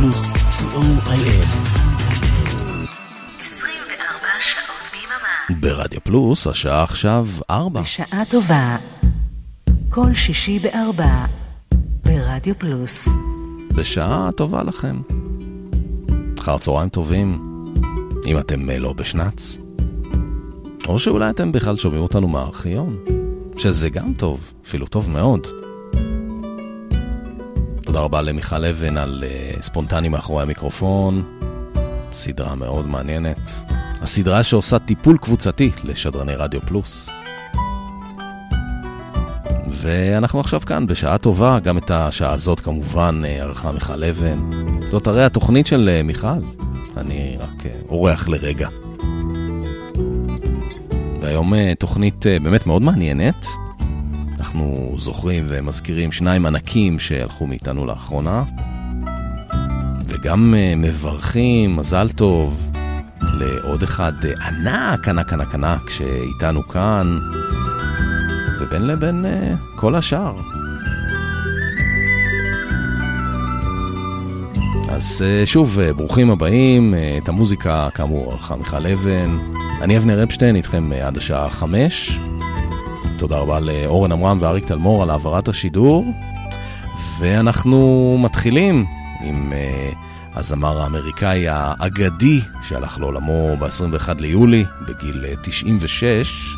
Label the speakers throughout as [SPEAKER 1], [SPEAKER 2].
[SPEAKER 1] פלוס, co.il.
[SPEAKER 2] 24 שעות ביממה.
[SPEAKER 3] ברדיו פלוס, השעה עכשיו ארבע.
[SPEAKER 2] בשעה טובה. כל שישי בארבע. ברדיו פלוס.
[SPEAKER 3] בשעה טובה לכם. אחר צהריים טובים, אם אתם אה, לא בשנץ. או שאולי אתם בכלל שומעים אותנו מהארכיון, שזה גם טוב, אפילו טוב מאוד. תודה רבה למיכל אבן על uh, ספונטני מאחורי המיקרופון, סדרה מאוד מעניינת. הסדרה שעושה טיפול קבוצתי לשדרני רדיו פלוס. ואנחנו עכשיו כאן בשעה טובה, גם את השעה הזאת כמובן אה, ערכה מיכל אבן. זאת הרי התוכנית של אה, מיכל, אני רק אה, אורח לרגע. והיום תוכנית באמת מאוד מעניינת. אנחנו זוכרים ומזכירים שניים ענקים שהלכו מאיתנו לאחרונה, וגם מברכים, מזל טוב, לעוד אחד ענק, ענק, ענק, ענק, שאיתנו כאן. ובין לבין uh, כל השאר. אז שוב, ברוכים הבאים, את המוזיקה כאמור ערכה מיכל אבן. אני אבנר אפשטיין, איתכם עד השעה חמש. תודה רבה לאורן עמרם ואריק תלמור על העברת השידור. ואנחנו מתחילים עם uh, הזמר האמריקאי האגדי שהלך לעולמו ב-21 ליולי בגיל 96.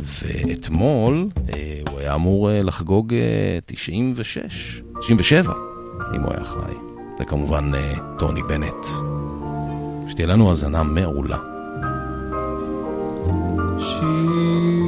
[SPEAKER 3] ואתמול אה, הוא היה אמור אה, לחגוג אה, 96, 97, אם הוא היה חי. זה כמובן אה, טוני בנט. שתהיה לנו האזנה מעולה. She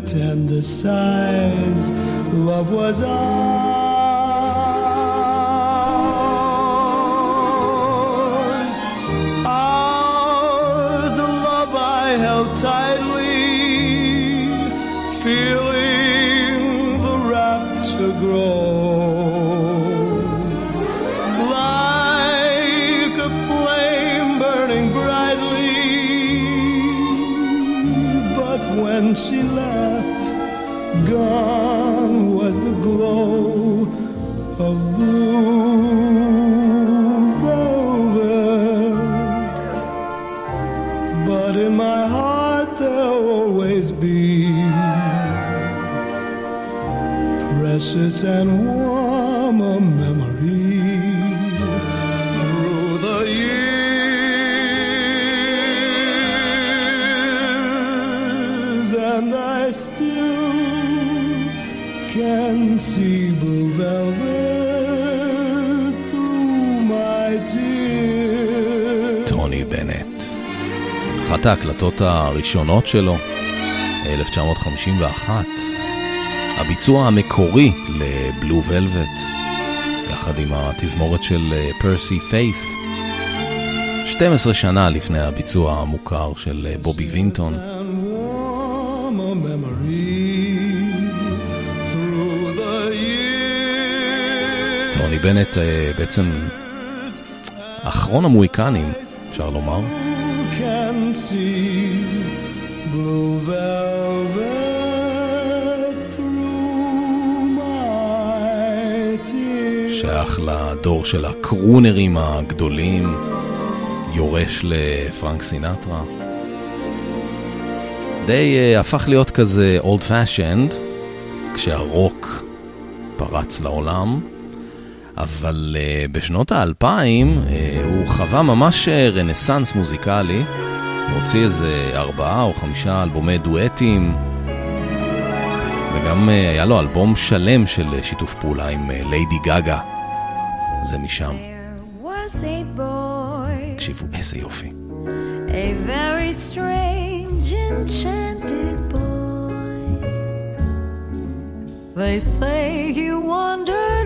[SPEAKER 3] tender sighs love was ours. Precious and warm a memory through the years, and I still can see blue velvet through my tears. טוני בנט. אחת ההקלטות הראשונות שלו, 1951. הביצוע המקורי לבלו ולווט, יחד עם התזמורת של פרסי פיית'. 12 שנה לפני הביצוע המוכר של בובי וינטון. טוני בנט בעצם אחרון המוהיקנים, אפשר לומר. שייך לדור של הקרונרים הגדולים, יורש לפרנק סינטרה. די uh, הפך להיות כזה אולד פאשנד, כשהרוק פרץ לעולם, אבל uh, בשנות האלפיים uh, הוא חווה ממש רנסאנס מוזיקלי, הוא הוציא איזה ארבעה או חמישה אלבומי דואטים, וגם uh, היה לו אלבום שלם של uh, שיתוף פעולה עם ליידי גגה, זה משם. תקשיבו, איזה יופי.
[SPEAKER 4] a very strange, enchanted boy. They say he wandered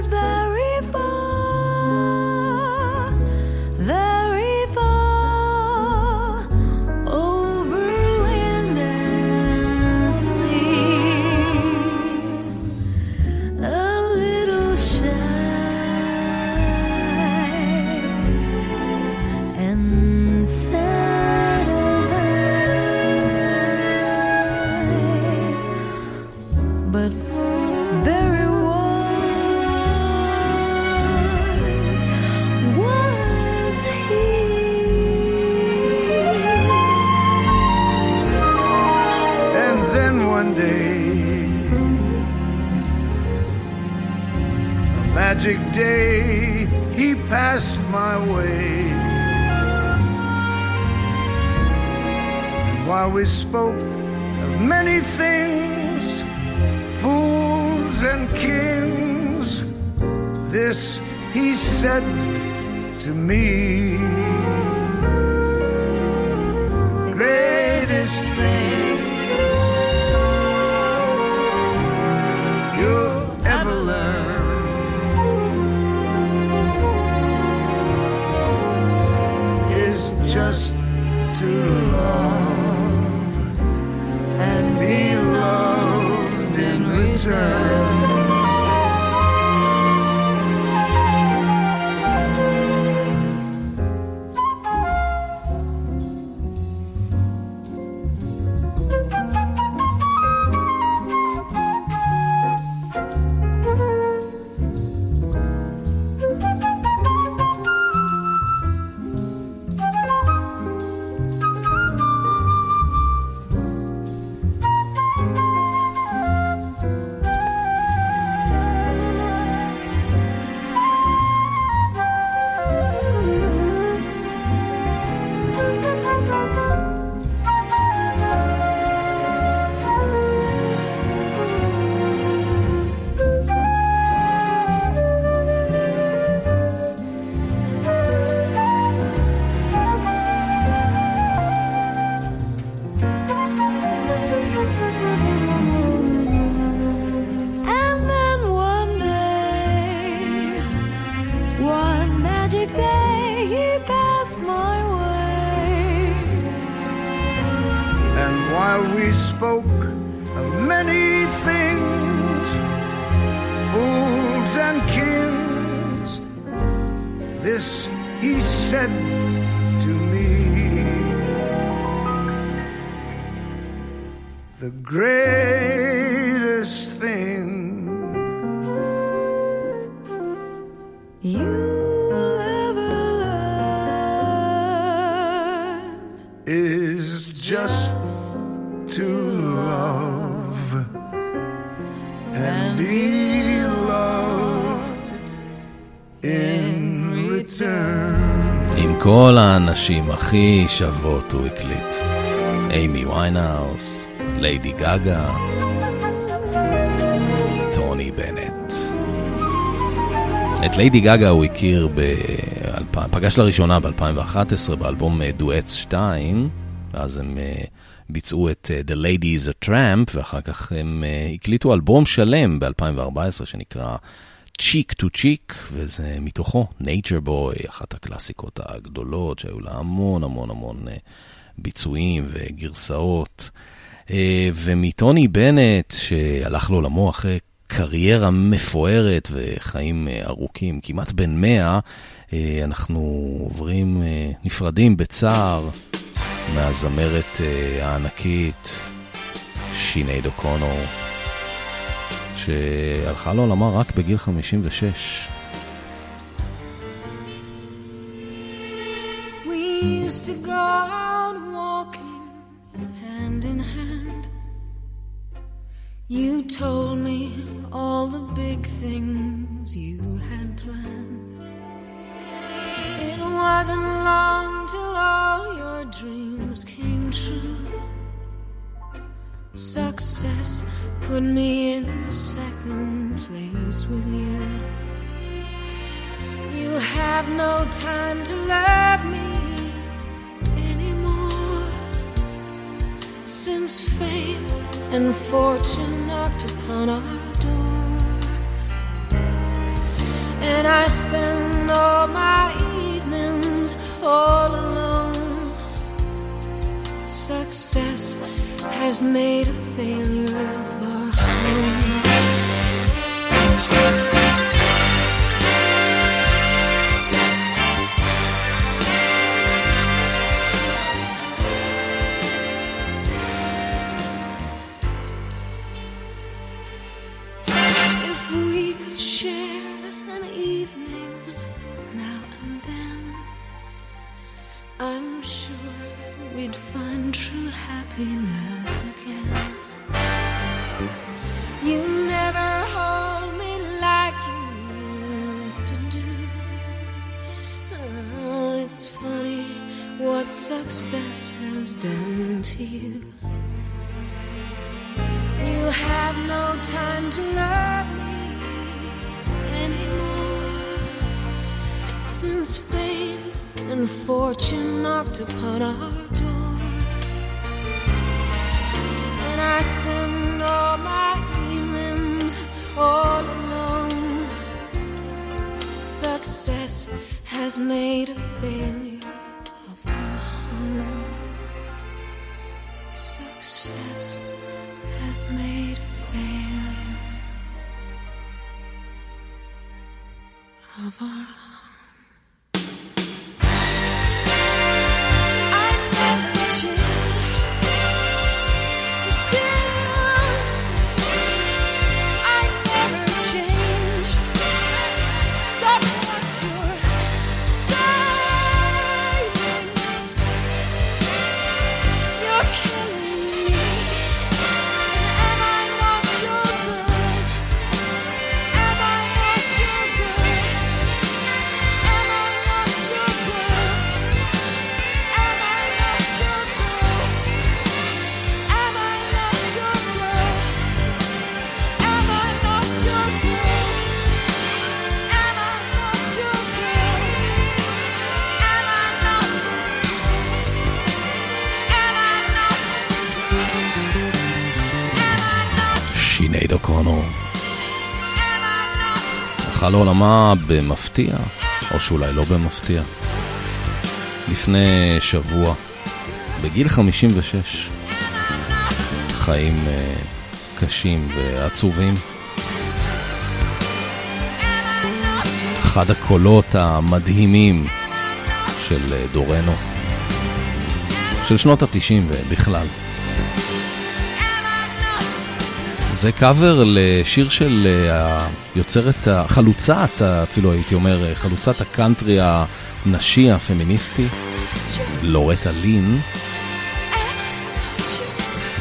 [SPEAKER 5] we spoke of many things, fools and kings, this he said to me. Spoke
[SPEAKER 3] כל האנשים הכי שוות הוא הקליט. אימי ויינהאוס, ליידי גאגה, טוני בנט. את ליידי גאגה הוא הכיר, ב... פגש לראשונה ב-2011 באלבום Duets 2, ואז הם אה, ביצעו את אה, The Lady is a Tramp, ואחר כך הם אה, הקליטו אלבום שלם ב-2014 שנקרא Cheek to Cheek, וזה מתוכו Nature Boy, אחת הקלאסיקות הגדולות שהיו לה המון המון המון אה, ביצועים וגרסאות. אה, ומטוני בנט, שהלך לעולמו אחרי קריירה מפוארת וחיים אה, ארוכים, כמעט בן מאה, אה, אנחנו עוברים, נפרדים בצער מהזמרת הענקית שינייד אוקונור, שהלכה לעולמה רק בגיל 56.
[SPEAKER 4] We used to go out walking hand in hand. You told me all the big things you had planned. It wasn't long till all your dreams came true. Success put me in second place with you. You have no time to love me anymore. Since fame and fortune knocked upon our door, and I spend all my evenings all alone. Success has made a failure of our home. Has made a failure of our home. Success has made a failure of our I
[SPEAKER 3] לעולמה במפתיע, או שאולי לא במפתיע. לפני שבוע, בגיל 56, חיים אה, קשים ועצובים. אחד הקולות המדהימים של אה, דורנו, של שנות ה-90 ובכלל. זה קאבר לשיר של אה, היוצרת, החלוצת, אפילו הייתי אומר, אה, חלוצת הקאנטרי הנשי הפמיניסטי, לורטה לין,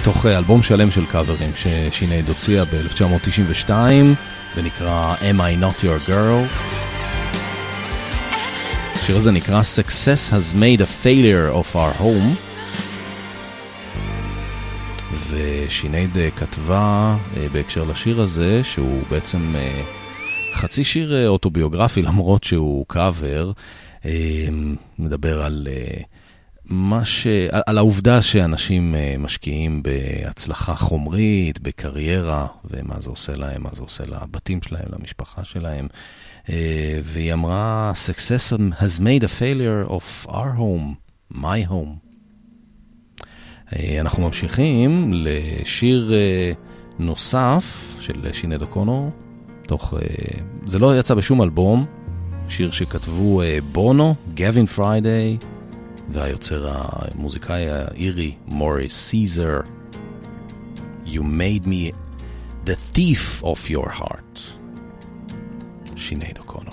[SPEAKER 3] תוך אה, אלבום שלם של קאברים ששינייד הוציאה ב-1992, ונקרא Am I Not Your Girl. השיר הזה נקרא Success has made a failure of our home. ושינייד אה, כתבה אה, בהקשר לשיר הזה, שהוא בעצם אה, חצי שיר אוטוביוגרפי, למרות שהוא קאבר, מדבר על, ש... על- העובדה שאנשים משקיעים בהצלחה חומרית, בקריירה, ומה זה עושה להם, מה זה עושה לבתים שלהם, למשפחה שלהם. והיא אמרה, Success has made a failure of our home, my home. אה, אנחנו ממשיכים לשיר אה, נוסף של שינייד אוקונור, תוך, אה, זה לא יצא בשום אלבום, שיר שכתבו בונו, גווין פריידיי, והיוצר המוזיקאי האירי מוריס סיזר. You made me the thief of your heart. שינייד אוקונור.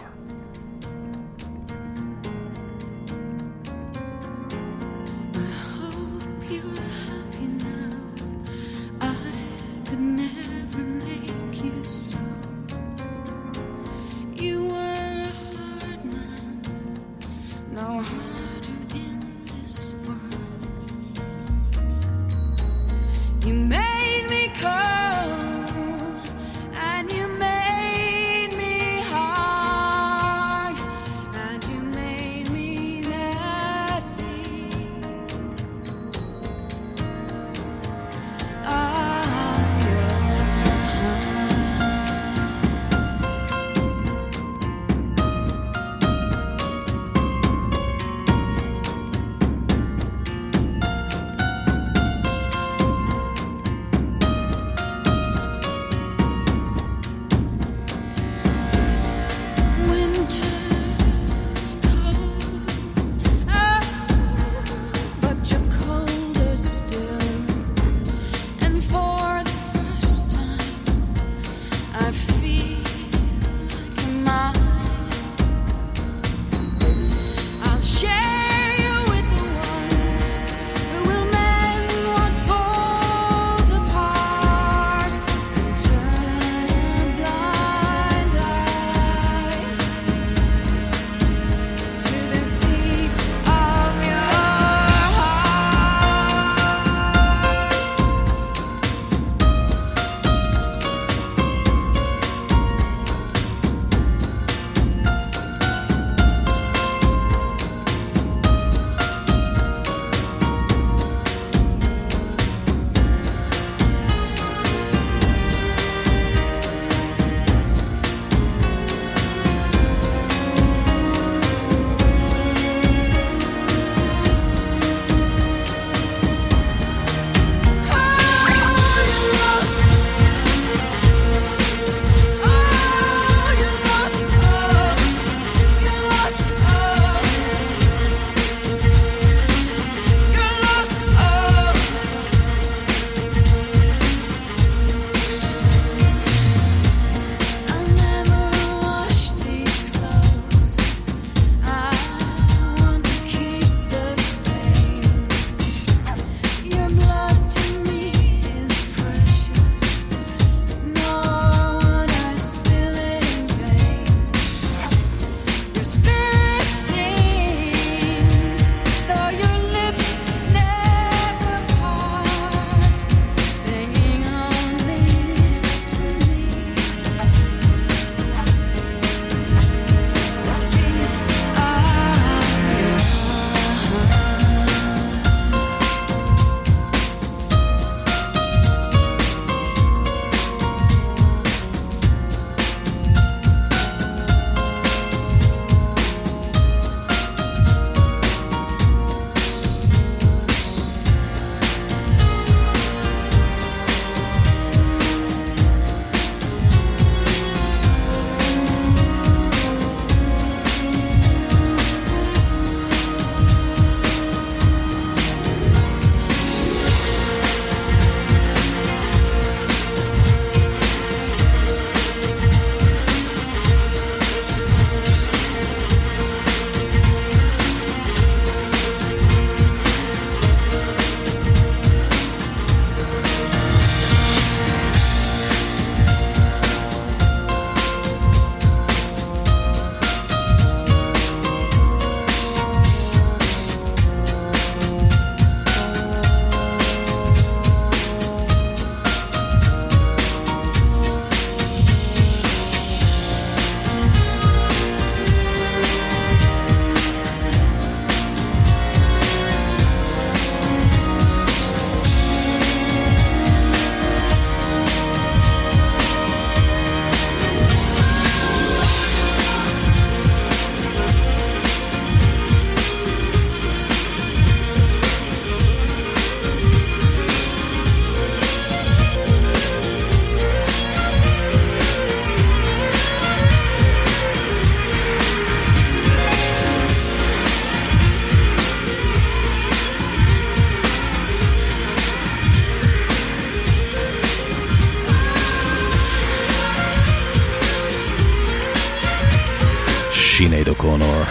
[SPEAKER 3] O'Connor,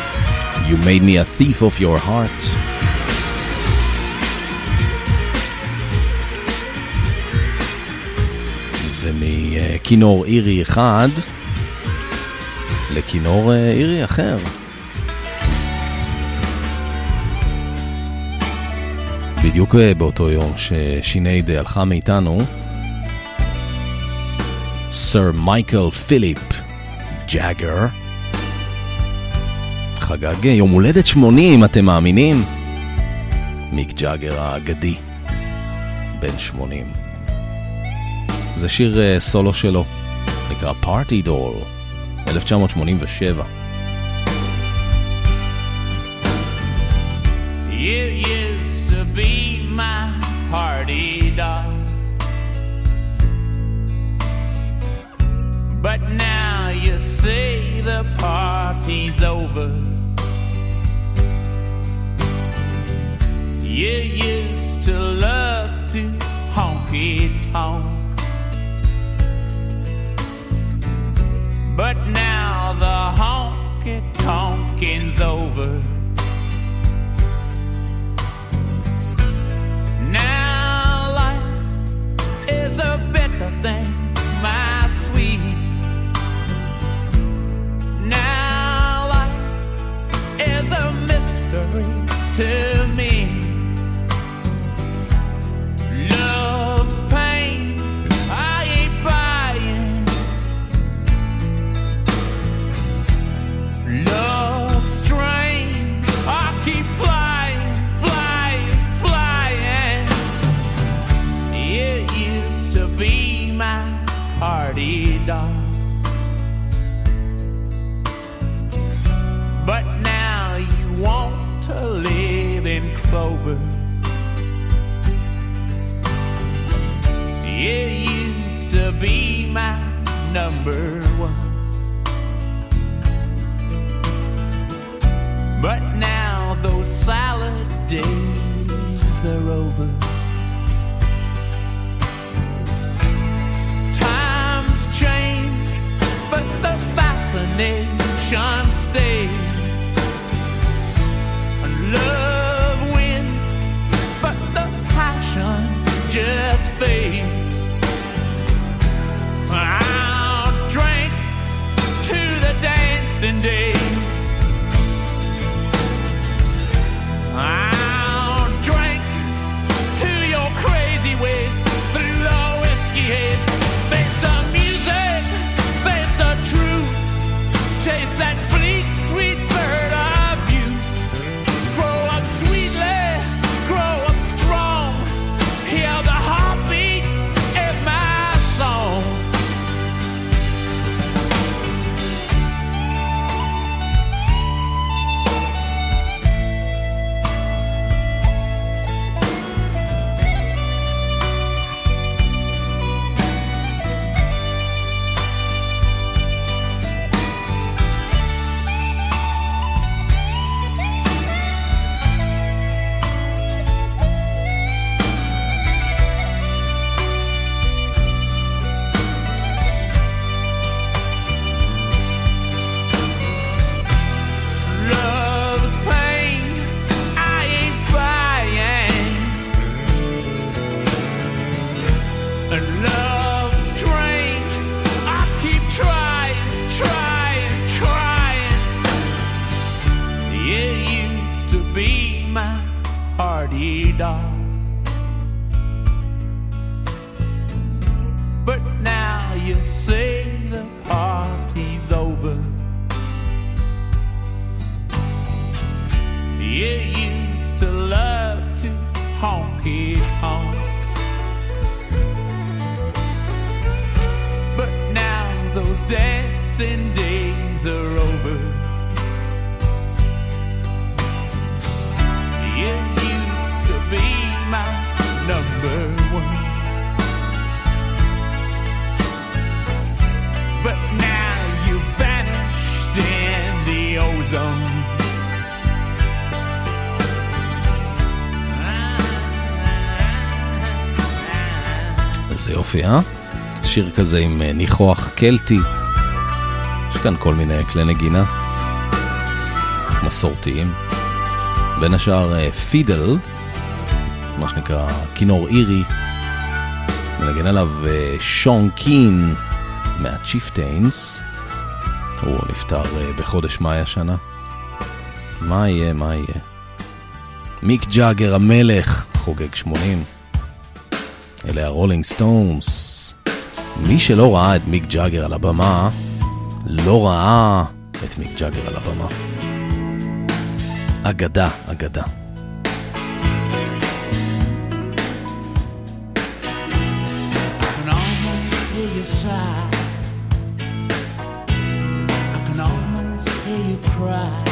[SPEAKER 3] You made me a thief of your heart. ומכינור אירי אחד לכינור אה, אירי אחר. בדיוק אה, באותו יום ששינייד הלכה מאיתנו, סר מייקל פיליפ ג'אגר חגג יום הולדת 80, אתם מאמינים? מיק ג'אגר האגדי, בן 80. זה שיר uh, סולו שלו, נקרא 1987.
[SPEAKER 6] Party doll. But now you say the party's over. You used to love to honky tonk. But now the honky tonking's over. Now life is a better thing, my sweet. Now life is a mystery to me. Fascination stays. And love wins, but the passion just fades. I'll drink to the dancing days.
[SPEAKER 3] יופי, אה? שיר כזה עם אה, ניחוח קלטי. יש כאן כל מיני כלי נגינה.
[SPEAKER 6] מסורתיים. בין השאר fiddle, מה שנקרא כינור אירי, מנגן עליו שון קין מהצ'יפטיינס. הוא נפטר בחודש מאי השנה. מה יהיה, מה יהיה? מיק ג'אגר המלך חוגג 80. אלה הרולינג סטונס. מי שלא ראה את מיק ג'אגר על הבמה, לא ראה את מיק ג'אגר על הבמה. אגדה, אגדה. סטונס. Almost Hear You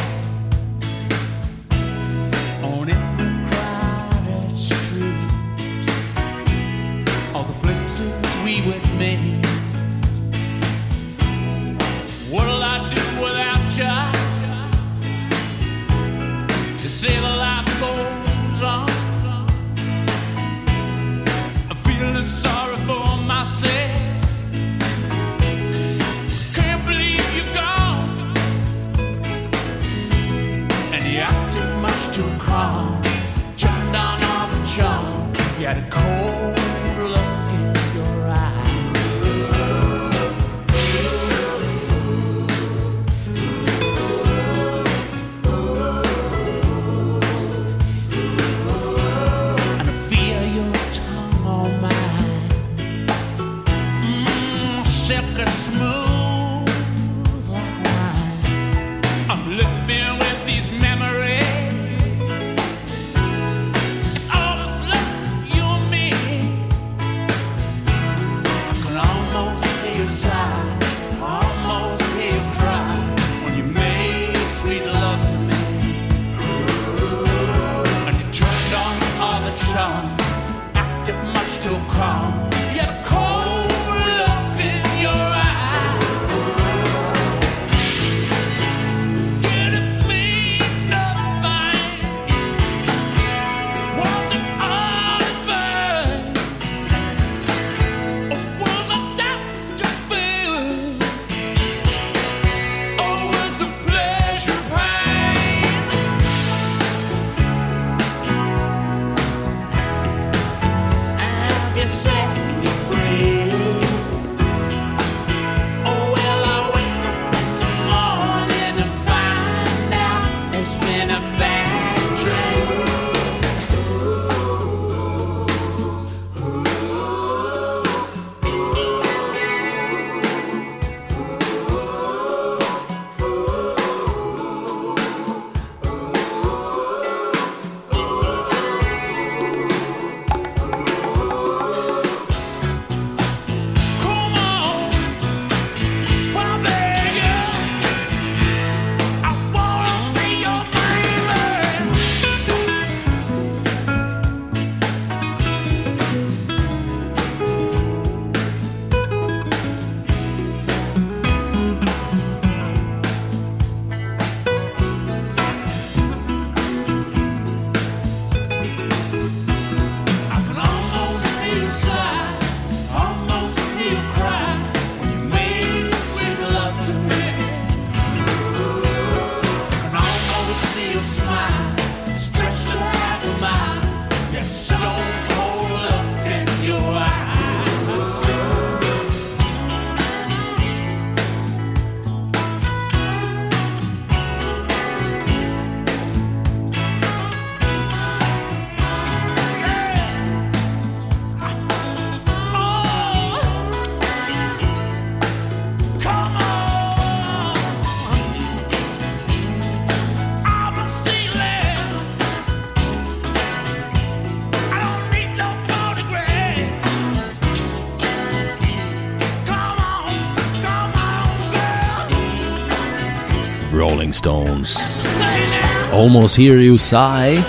[SPEAKER 6] Sigh,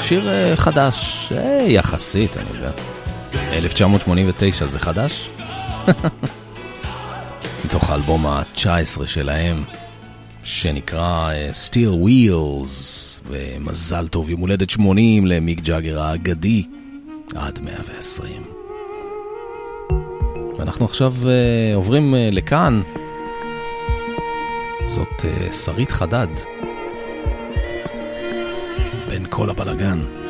[SPEAKER 6] שיר uh, חדש, uh, יחסית, אני יודע. 1989 זה חדש? מתוך האלבום ה-19 שלהם, שנקרא uh, Steel Wheels, ומזל טוב, יום הולדת 80 למיק ג'אגר האגדי, עד 120. ואנחנו עכשיו עוברים לכאן. זאת אה, שרית חדד.
[SPEAKER 7] בין כל הבלגן.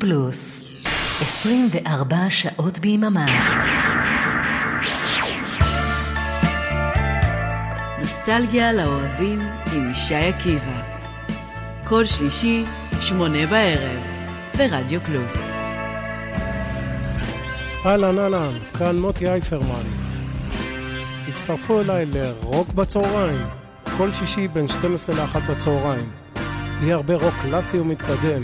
[SPEAKER 2] פלוס 24 שעות ביממה
[SPEAKER 8] נוסטלגיה לאוהבים עם ישי עקיבא כל שלישי, שמונה בערב, ברדיו פלוס.
[SPEAKER 9] אהלן אהלן, כאן מוטי אייפרמן. הצטרפו אליי לרוק בצהריים, כל שישי בין 12 ל-1 בצהריים. יהיה הרבה רוק קלאסי ומתקדם.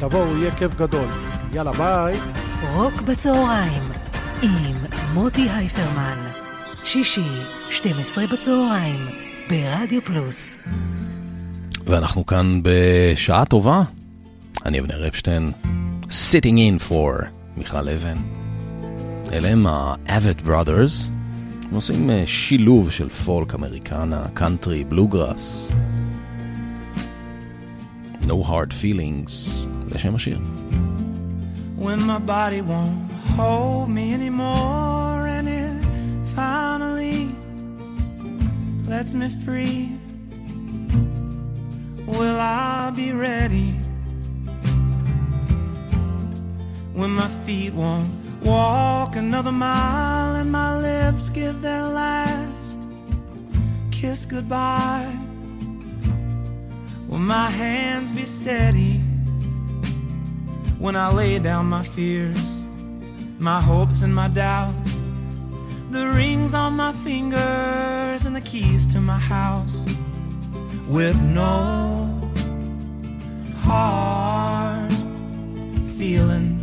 [SPEAKER 9] תבואו, יהיה כיף גדול. יאללה, ביי.
[SPEAKER 2] רוק בצהריים, עם מוטי הייפרמן. שישי, 12 בצהריים, ברדיו פלוס.
[SPEAKER 7] ואנחנו כאן בשעה טובה. אני אבנר אפשטיין, sitting in for מיכל אבן. אלה הם ה-Avett Brothers. הם עושים אה, שילוב של פולק אמריקנה, קאנטרי, בלוגראס. No hard feelings. לשם השיר. When my body won't hold me anymore and it finally lets me free Will I be ready when my
[SPEAKER 10] feet won't walk another mile, and my lips give their last kiss goodbye. Will my hands be steady when I lay down my fears, my hopes, and my doubts? The rings on my fingers and the keys to my house with no hard feelings.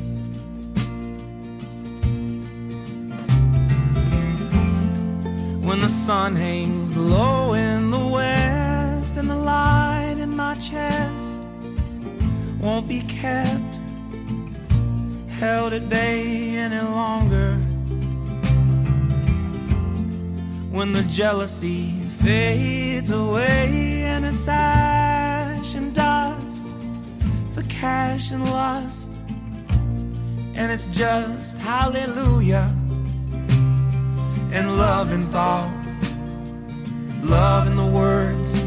[SPEAKER 10] When the sun hangs low in the west and the light in my chest won't be kept held at bay any longer. When the jealousy fades away and it's ash and dust for cash and lust, and it's just hallelujah and love and thought, love in the words,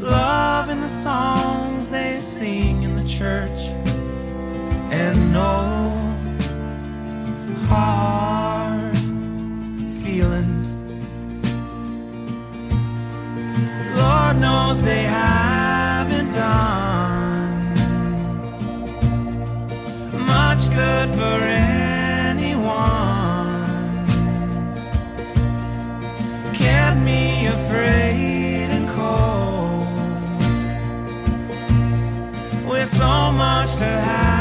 [SPEAKER 10] love in the songs they sing in the church, and no hard feelings. Lord knows they haven't done much good for anyone. Kept me afraid and cold. With so much to have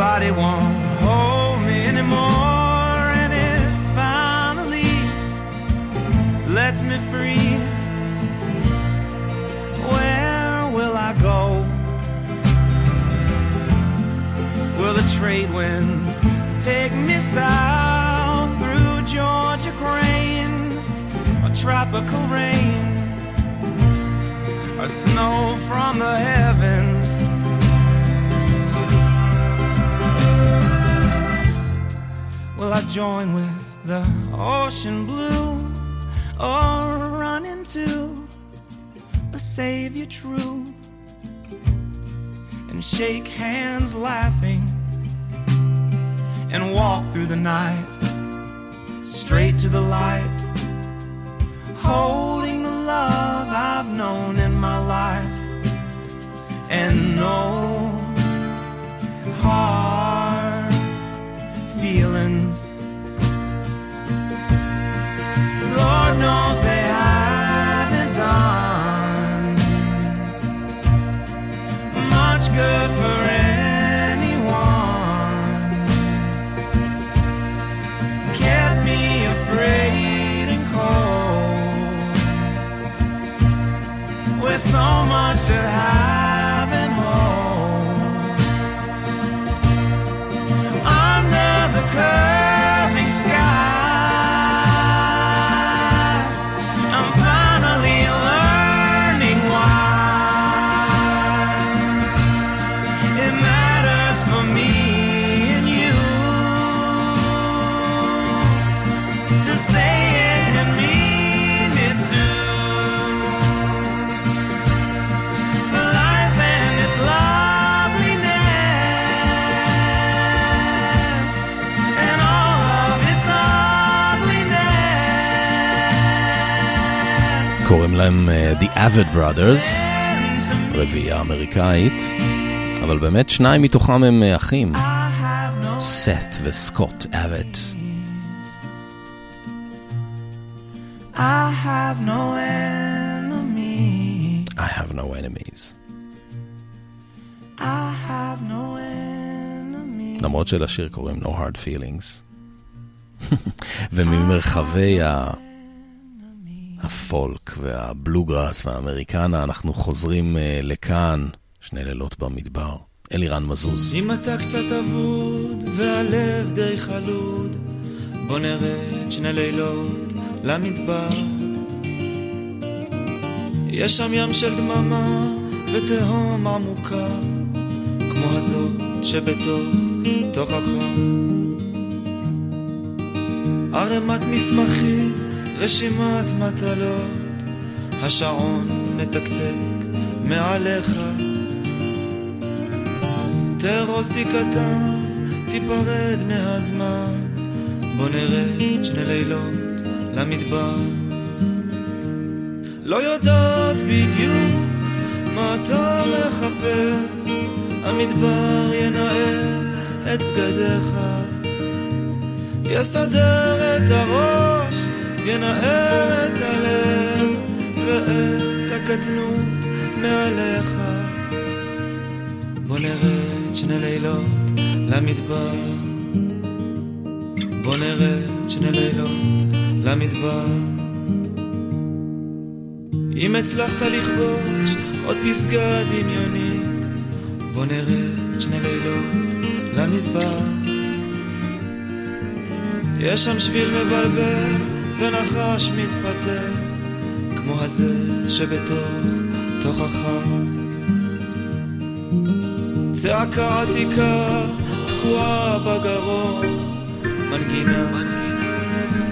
[SPEAKER 10] when my body won't hold me anymore. And it finally lets me free. Where will i go? Will the trade winds take me south through georgia grain or tropical rain? Or snow from the heavens join with the ocean blue or run into a savior true and shake hands laughing and walk through the night straight to the light holding the love I've known in my life and no hard feelings. Lord knows they haven't done much good for anyone. Kept me afraid and cold. With so much to have
[SPEAKER 3] קוראים להם אה, The Avid Brothers, רביעייה אמריקאית, אבל באמת שניים מתוכם הם אה, אחים, סת וסקוט אביט.
[SPEAKER 10] I have no
[SPEAKER 3] enemies. למרות שלשיר קוראים No Hard Feelings. וממרחבי ה... הפולק והבלוגראס והאמריקנה אנחנו חוזרים אה, לכאן, שני לילות במדבר. אלירן מזוז.
[SPEAKER 10] אם אתה קצת אבוד והלב די חלוד, בוא נרד שני לילות למדבר. יש שם ים של דממה ותהום עמוקה, כמו הזאת שבתוך תוכך.
[SPEAKER 11] ערימת מסמכים, רשימת מטלות, השעון מתקתק מעליך. תרוזתי קטן, תיפרד מהזמן, בוא נרד שני לילות למדבר. לא יודעת בדיוק מה אתה מחפש, המדבר ינער את בגדיך, יסדר את הראש, ינער את הלב ואת הקטנות מעליך. בוא נרד שני לילות למדבר, בוא נרד שני לילות למדבר. אם הצלחת לכבוש עוד פסגה דמיונית, בוא נרד שני לילות למדבר. יש שם שביל מבלבל ונחש מתפתל, כמו הזה שבתוך תוכך. צעקה עתיקה תקועה בגרון, מנגינה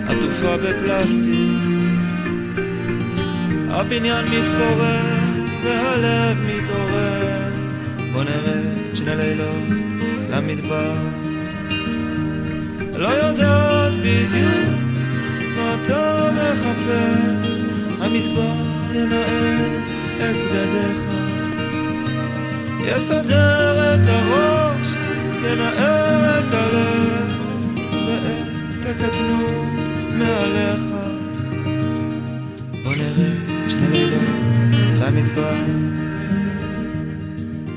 [SPEAKER 11] עטופה בפלסטיק. הבניין מתפורר והלב מתעורר, בוא נרד שני לילות למדבר. לא יודעת בדיוק אתה מחפש, המדבר ינער את בגדיך. יסדר את הראש, ינער את הלב, ואת הקטנות מעליך. בוא נרד שני לילות למדבר.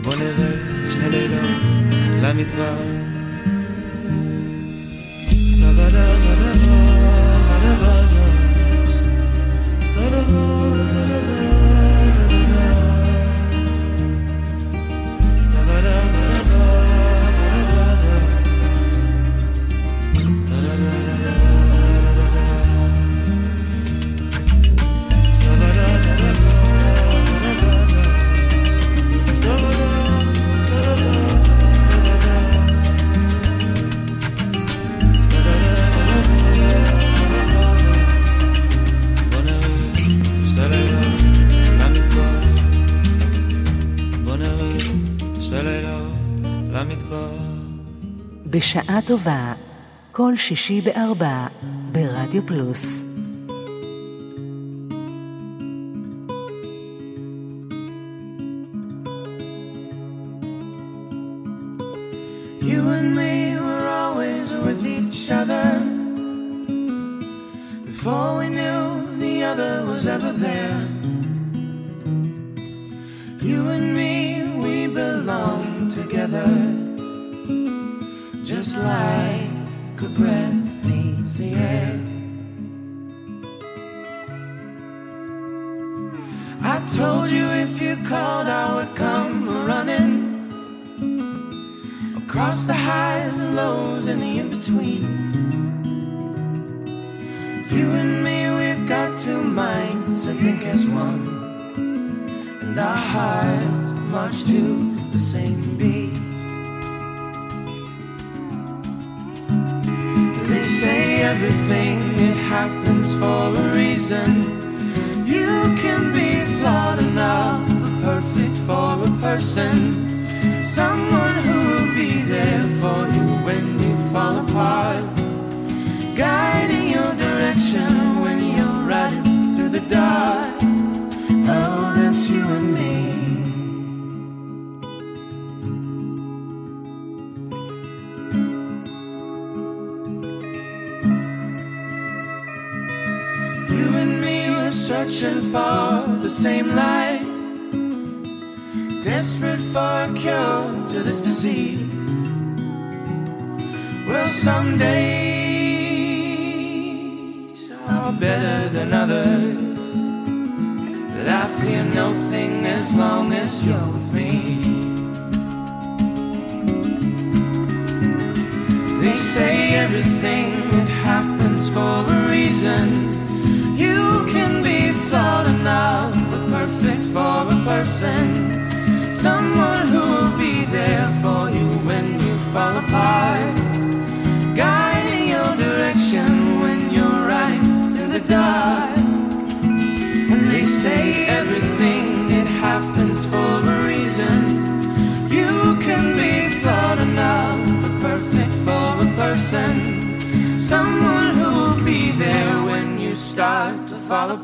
[SPEAKER 11] בוא נרד שני לילות למדבר.
[SPEAKER 2] טובה, כל שישי בארבע, ברדיו פלוס.
[SPEAKER 12] You and me were always with each other. Before we knew the other was ever there. You and me, we belong together. Across the highs and lows and the in between. You and me, we've got two minds, I think as one, and our hearts march to the same beat. They say everything it happens for a reason. You can be flawed enough, but perfect for a person. Someone who apart. Guiding your direction when you're riding through the dark. Oh, that's you and me. You and me were searching for the same light. Desperate for a cure to this disease. Well, some days are better than others. But I fear nothing as long as you're with me. They say everything that happens for a reason. You can be flawed enough, but perfect for a person.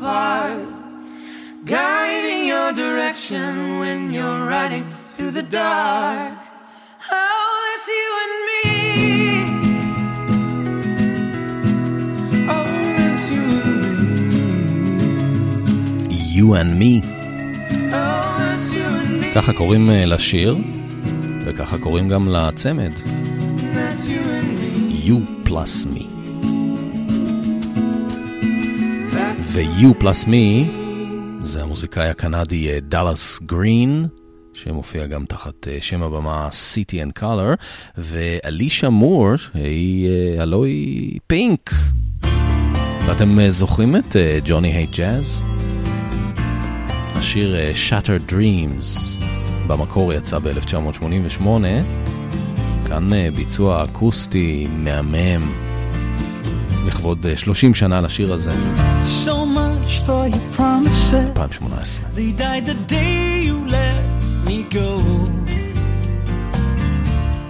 [SPEAKER 12] Apart. Guiding your direction when you're riding through the dark. Oh, it's you and me. Oh, it's you and
[SPEAKER 3] me.
[SPEAKER 12] Oh, you and me.
[SPEAKER 3] ככה קוראים אה, לשיר, וככה קוראים גם לצמד.
[SPEAKER 12] You
[SPEAKER 3] plus me. ו-You plus me זה המוזיקאי הקנדי אה, דאלאס גרין, שמופיע גם תחת אה, שם הבמה City and Color, ואלישה מור היא, אה, הלוא היא פינק. ואתם אה, זוכרים את ג'וני הייט ג'אז? השיר אה, Shattered Dreams במקור יצא ב-1988, כאן אה, ביצוע אקוסטי מהמם. לכבוד אה, 30 שנה לשיר הזה,
[SPEAKER 13] So your promises.
[SPEAKER 3] 2018.
[SPEAKER 13] They died the day you let me go.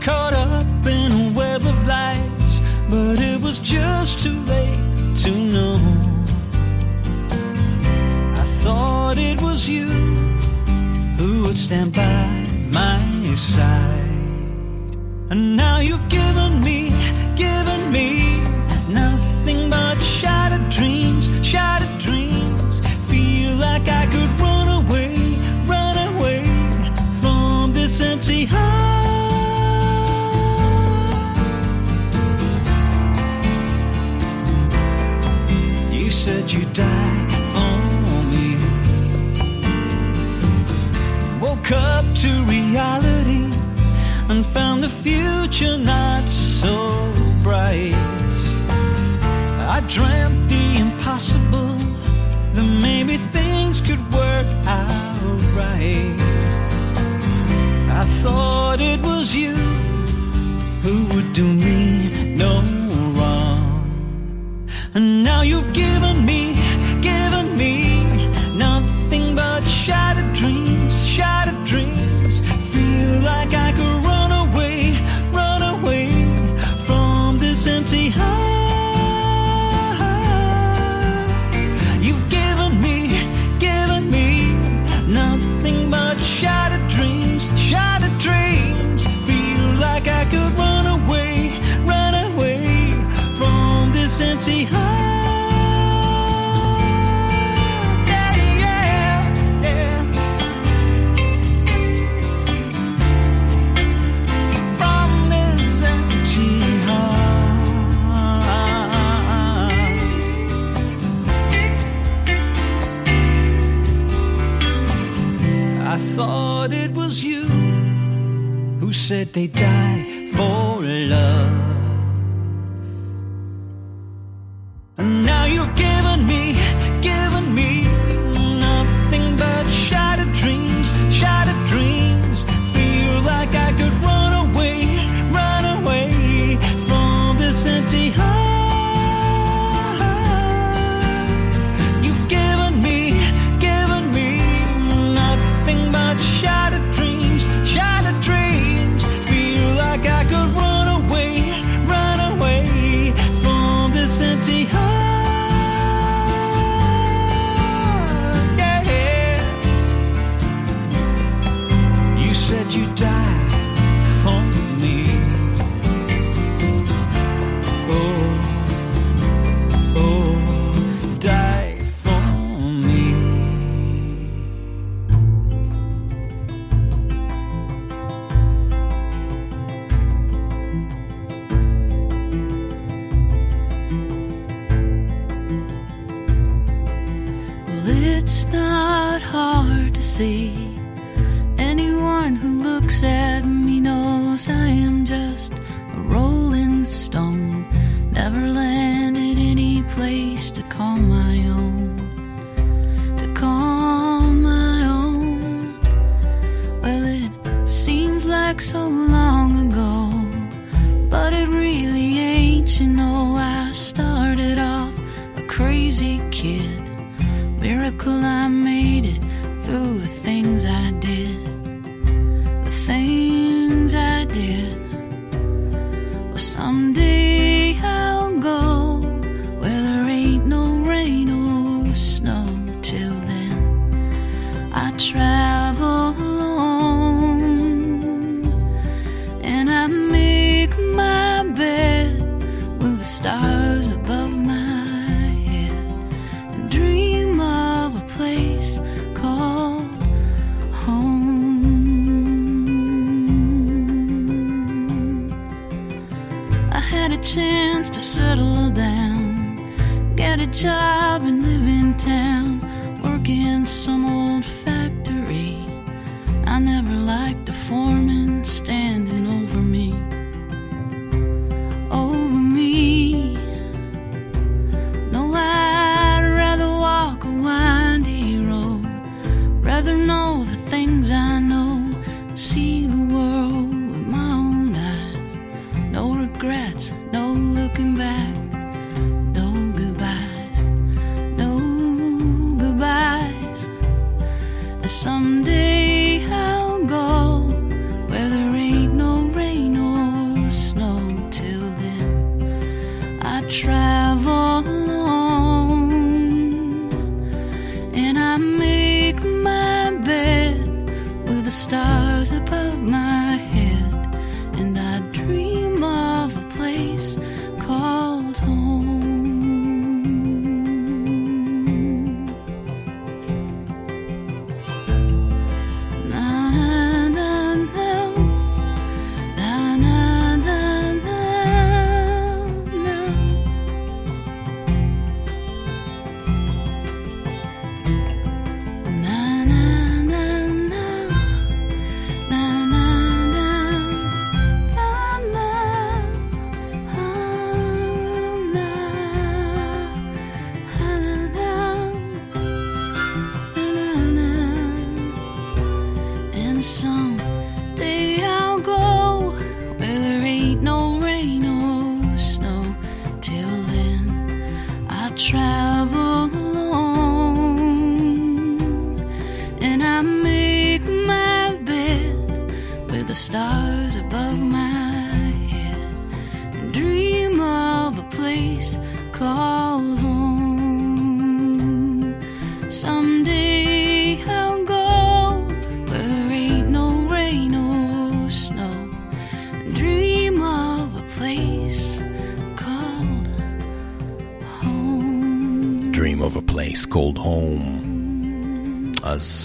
[SPEAKER 13] Caught up in a web of lies, but it was just too late to know. I thought it was you who would stand by my side. And now you've given future not so bright. I dreamt the impossible, that maybe things could work out right. I thought it was you who would do me they die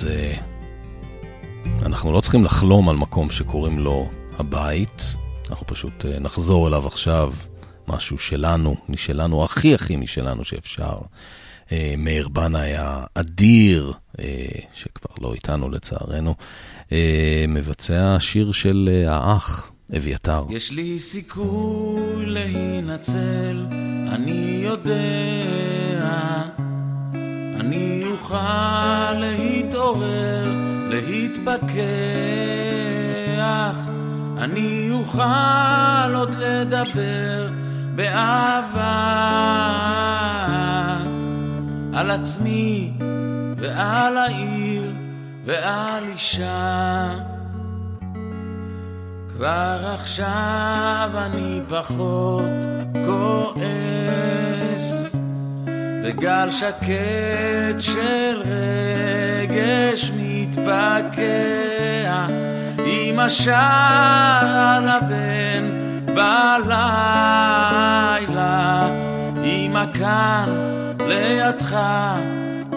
[SPEAKER 3] אז uh, אנחנו לא צריכים לחלום על מקום שקוראים לו הבית, אנחנו פשוט uh, נחזור אליו עכשיו, משהו שלנו, משלנו, הכי הכי משלנו שאפשר. Uh, מאיר בנה היה אדיר, שכבר לא איתנו לצערנו, מבצע שיר של האח, אביתר.
[SPEAKER 6] יש לי סיכוי להינצל, אני יודע. אני אוכל להתעורר, להתפכח. אני אוכל עוד לדבר באהבה על עצמי ועל העיר ועל אישה. כבר עכשיו אני פחות כועס, וגל שקט של רגש מתפקע עם השער על הבן בלילה, אמא כאן לידך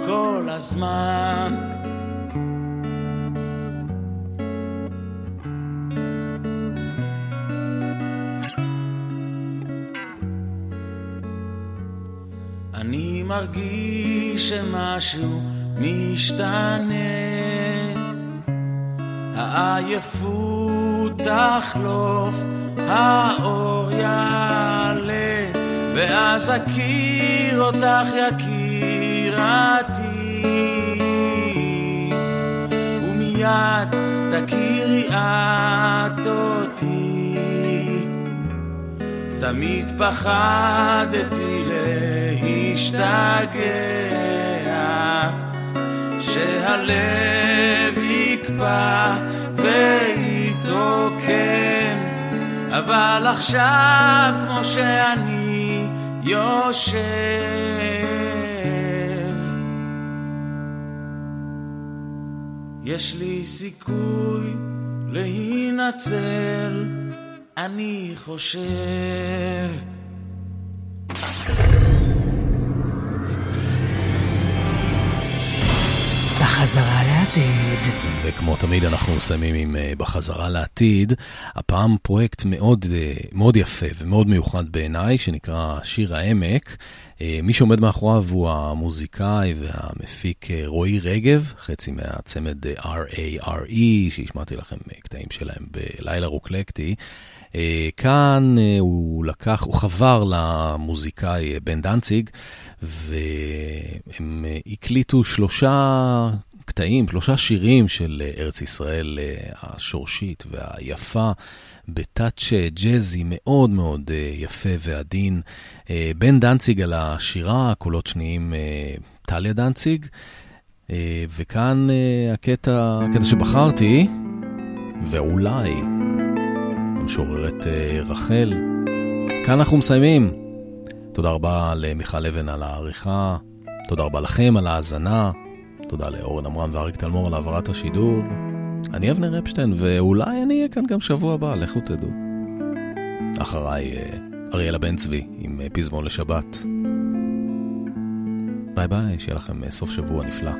[SPEAKER 6] כל הזמן. מרגיש שמשהו משתנה, העייפות תחלוף, האור יעלה, ואז אכיר אותך יקירתי, ומיד תכירי את אותי. תמיד פחדתי להשתגע, שהלב יקפא ויתרוקן, אבל עכשיו כמו שאני יושב,
[SPEAKER 14] יש לי סיכוי להינצל, אני חושב.
[SPEAKER 2] בחזרה לעתיד.
[SPEAKER 3] וכמו תמיד אנחנו מסיימים עם uh, בחזרה לעתיד, הפעם פרויקט מאוד, uh, מאוד יפה ומאוד מיוחד בעיניי, שנקרא שיר העמק. Uh, מי שעומד מאחוריו הוא המוזיקאי והמפיק רועי רגב, חצי מהצמד R.A.R.E, שהשמעתי לכם קטעים שלהם בלילה רוקלקטי. כאן הוא לקח, הוא חבר למוזיקאי בן דנציג, והם הקליטו שלושה קטעים, שלושה שירים של אה, ארץ ישראל אה, השורשית והיפה, בטאץ' אה, ג'אזי מאוד מאוד יפה ועדין. בן דנציג על השירה, קולות שניים טליה דנציג. וכאן הקטע, הקטע שבחרתי, ואולי, המשוררת רחל. כאן אנחנו מסיימים. תודה רבה למיכל אבן על העריכה, תודה רבה לכם על ההאזנה. תודה לאורן עמרם ואריק תלמור על העברת השידור. אני אבנר אפשטיין, ואולי אני אהיה כאן גם שבוע הבא, לכו תדעו. אחריי אה, אריאלה בן צבי עם אה, פזמון לשבת. ביי ביי, שיהיה לכם אה, סוף שבוע נפלא.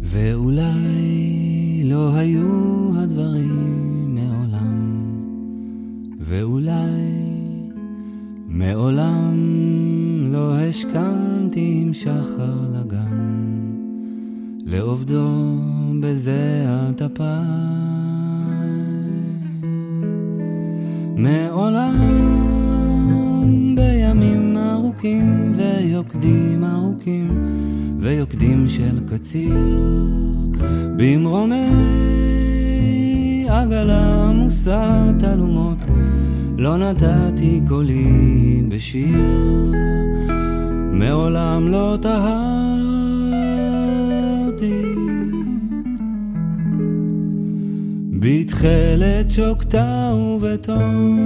[SPEAKER 13] ואולי השכמתי עם שחר לגן, לעובדו בזיעת אפיים. מעולם בימים ארוכים ויוקדים ארוכים ויוקדים של קציר. במרומי עגלה עמוסה תלומות לא נתתי קולי בשיר מעולם לא טהרתי. בתכלת שוקתה ובתום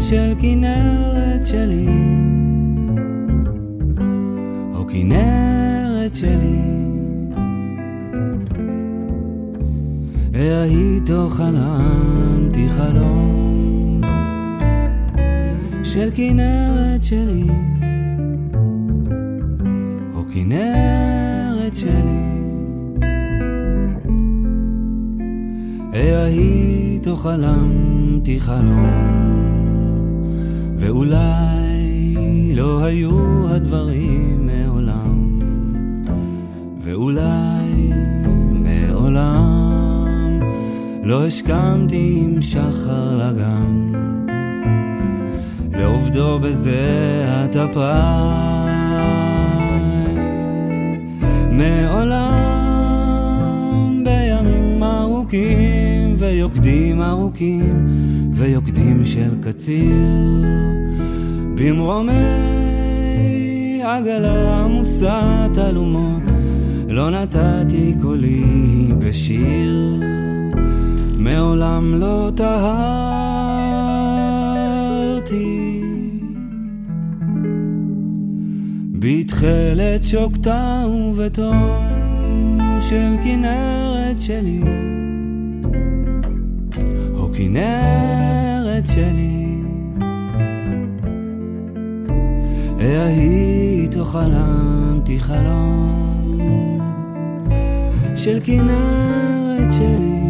[SPEAKER 13] של כנרת שלי. או כנרת שלי. ואיתו חלמתי חלום של כנרת שלי כנרת שלי. איתו חלמתי חלום ואולי לא היו הדברים מעולם ואולי מעולם לא השכמתי עם שחר לגן. לעובדו בזיעת אפיים מעולם בימים ארוכים ויוקדים ארוכים ויוקדים של קציר. במרומי עגלה עמוסה תלומות לא נתתי קולי בשיר. מעולם לא טהרתי בתכלת שוקתה ובתום של כנרת שלי. או כנרת שלי. איתו חלמתי חלום של כנרת שלי.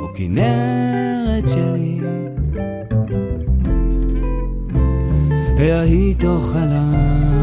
[SPEAKER 13] או כנרת איתו חלמתי